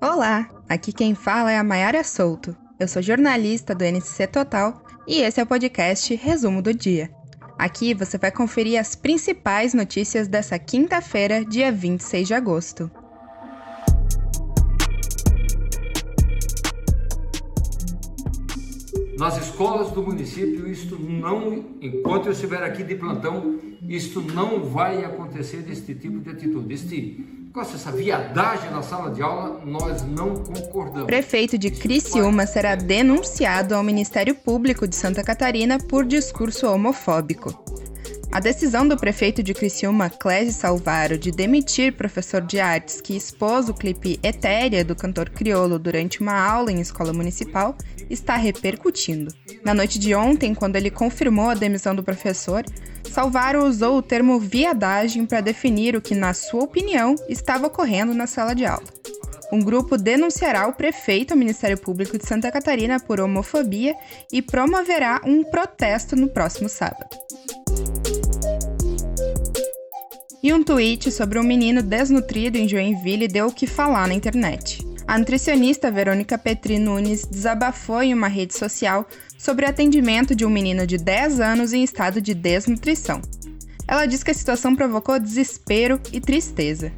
Olá, aqui quem fala é a Maiara Souto. Eu sou jornalista do NCC Total e esse é o podcast Resumo do Dia. Aqui você vai conferir as principais notícias dessa quinta-feira, dia 26 de agosto. Nas escolas do município, isto não, enquanto eu estiver aqui de plantão, isto não vai acontecer deste tipo de atitude. Este com essa viadagem na sala de aula, nós não concordamos. Prefeito de Criciúma será denunciado ao Ministério Público de Santa Catarina por discurso homofóbico. A decisão do prefeito de Criciúma, Clésio Salvaro, de demitir professor de artes que expôs o clipe Etérea do cantor criolo durante uma aula em escola municipal está repercutindo. Na noite de ontem, quando ele confirmou a demissão do professor, Salvaro usou o termo viadagem para definir o que, na sua opinião, estava ocorrendo na sala de aula. Um grupo denunciará o prefeito ao Ministério Público de Santa Catarina por homofobia e promoverá um protesto no próximo sábado. E um tweet sobre um menino desnutrido em Joinville deu o que falar na internet. A nutricionista Verônica Petri Nunes desabafou em uma rede social sobre o atendimento de um menino de 10 anos em estado de desnutrição. Ela diz que a situação provocou desespero e tristeza.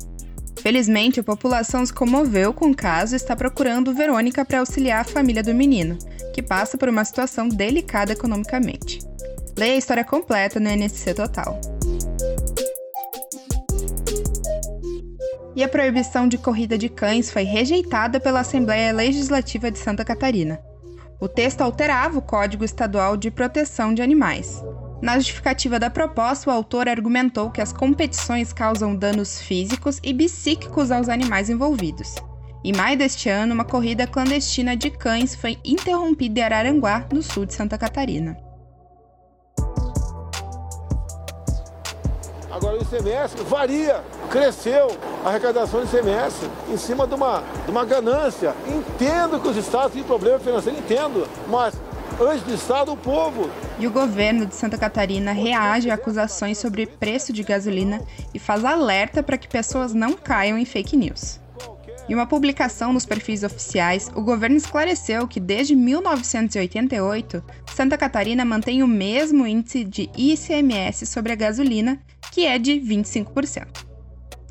Felizmente, a população se comoveu com o caso e está procurando Verônica para auxiliar a família do menino, que passa por uma situação delicada economicamente. Leia a história completa no NSC Total. E a proibição de corrida de cães foi rejeitada pela Assembleia Legislativa de Santa Catarina. O texto alterava o Código Estadual de Proteção de Animais. Na justificativa da proposta, o autor argumentou que as competições causam danos físicos e psíquicos aos animais envolvidos. Em maio deste ano, uma corrida clandestina de cães foi interrompida em Araranguá, no sul de Santa Catarina. Agora o ICMS varia, cresceu a arrecadação do ICMS em cima de uma, de uma ganância. Entendo que os estados têm problema financeiro, entendo, mas antes do Estado, o povo. E o governo de Santa Catarina reage a acusações sobre preço de gasolina e faz alerta para que pessoas não caiam em fake news. Em uma publicação nos perfis oficiais, o governo esclareceu que desde 1988, Santa Catarina mantém o mesmo índice de ICMS sobre a gasolina, que é de 25%.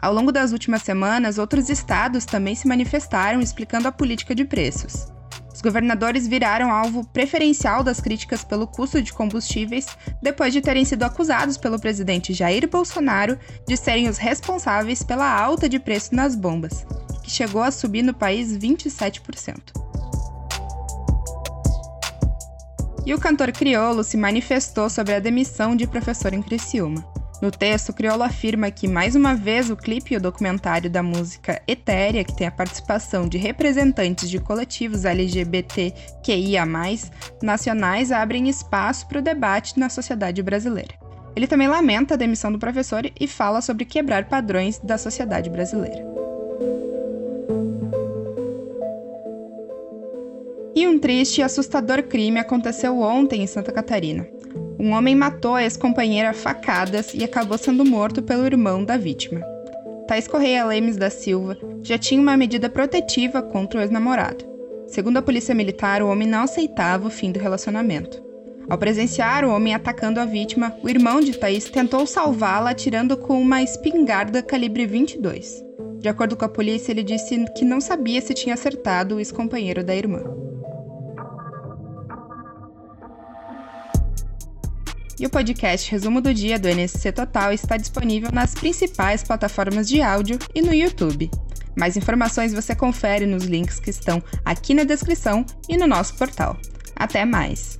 Ao longo das últimas semanas, outros estados também se manifestaram explicando a política de preços. Os governadores viraram alvo preferencial das críticas pelo custo de combustíveis depois de terem sido acusados pelo presidente Jair Bolsonaro de serem os responsáveis pela alta de preço nas bombas que chegou a subir no país 27%. E o cantor Criolo se manifestou sobre a demissão de professor em Criciúma. No texto, Criolo afirma que, mais uma vez, o clipe e o documentário da música Etérea, que tem a participação de representantes de coletivos LGBTQIA, nacionais, abrem espaço para o debate na sociedade brasileira. Ele também lamenta a demissão do professor e fala sobre quebrar padrões da sociedade brasileira. E um triste e assustador crime aconteceu ontem em Santa Catarina. Um homem matou a ex-companheira facadas e acabou sendo morto pelo irmão da vítima. Thais Correia Lemes da Silva já tinha uma medida protetiva contra o ex-namorado. Segundo a polícia militar, o homem não aceitava o fim do relacionamento. Ao presenciar o homem atacando a vítima, o irmão de Thaís tentou salvá-la atirando com uma espingarda calibre 22. De acordo com a polícia, ele disse que não sabia se tinha acertado o ex-companheiro da irmã. E o podcast Resumo do Dia do NSC Total está disponível nas principais plataformas de áudio e no YouTube. Mais informações você confere nos links que estão aqui na descrição e no nosso portal. Até mais!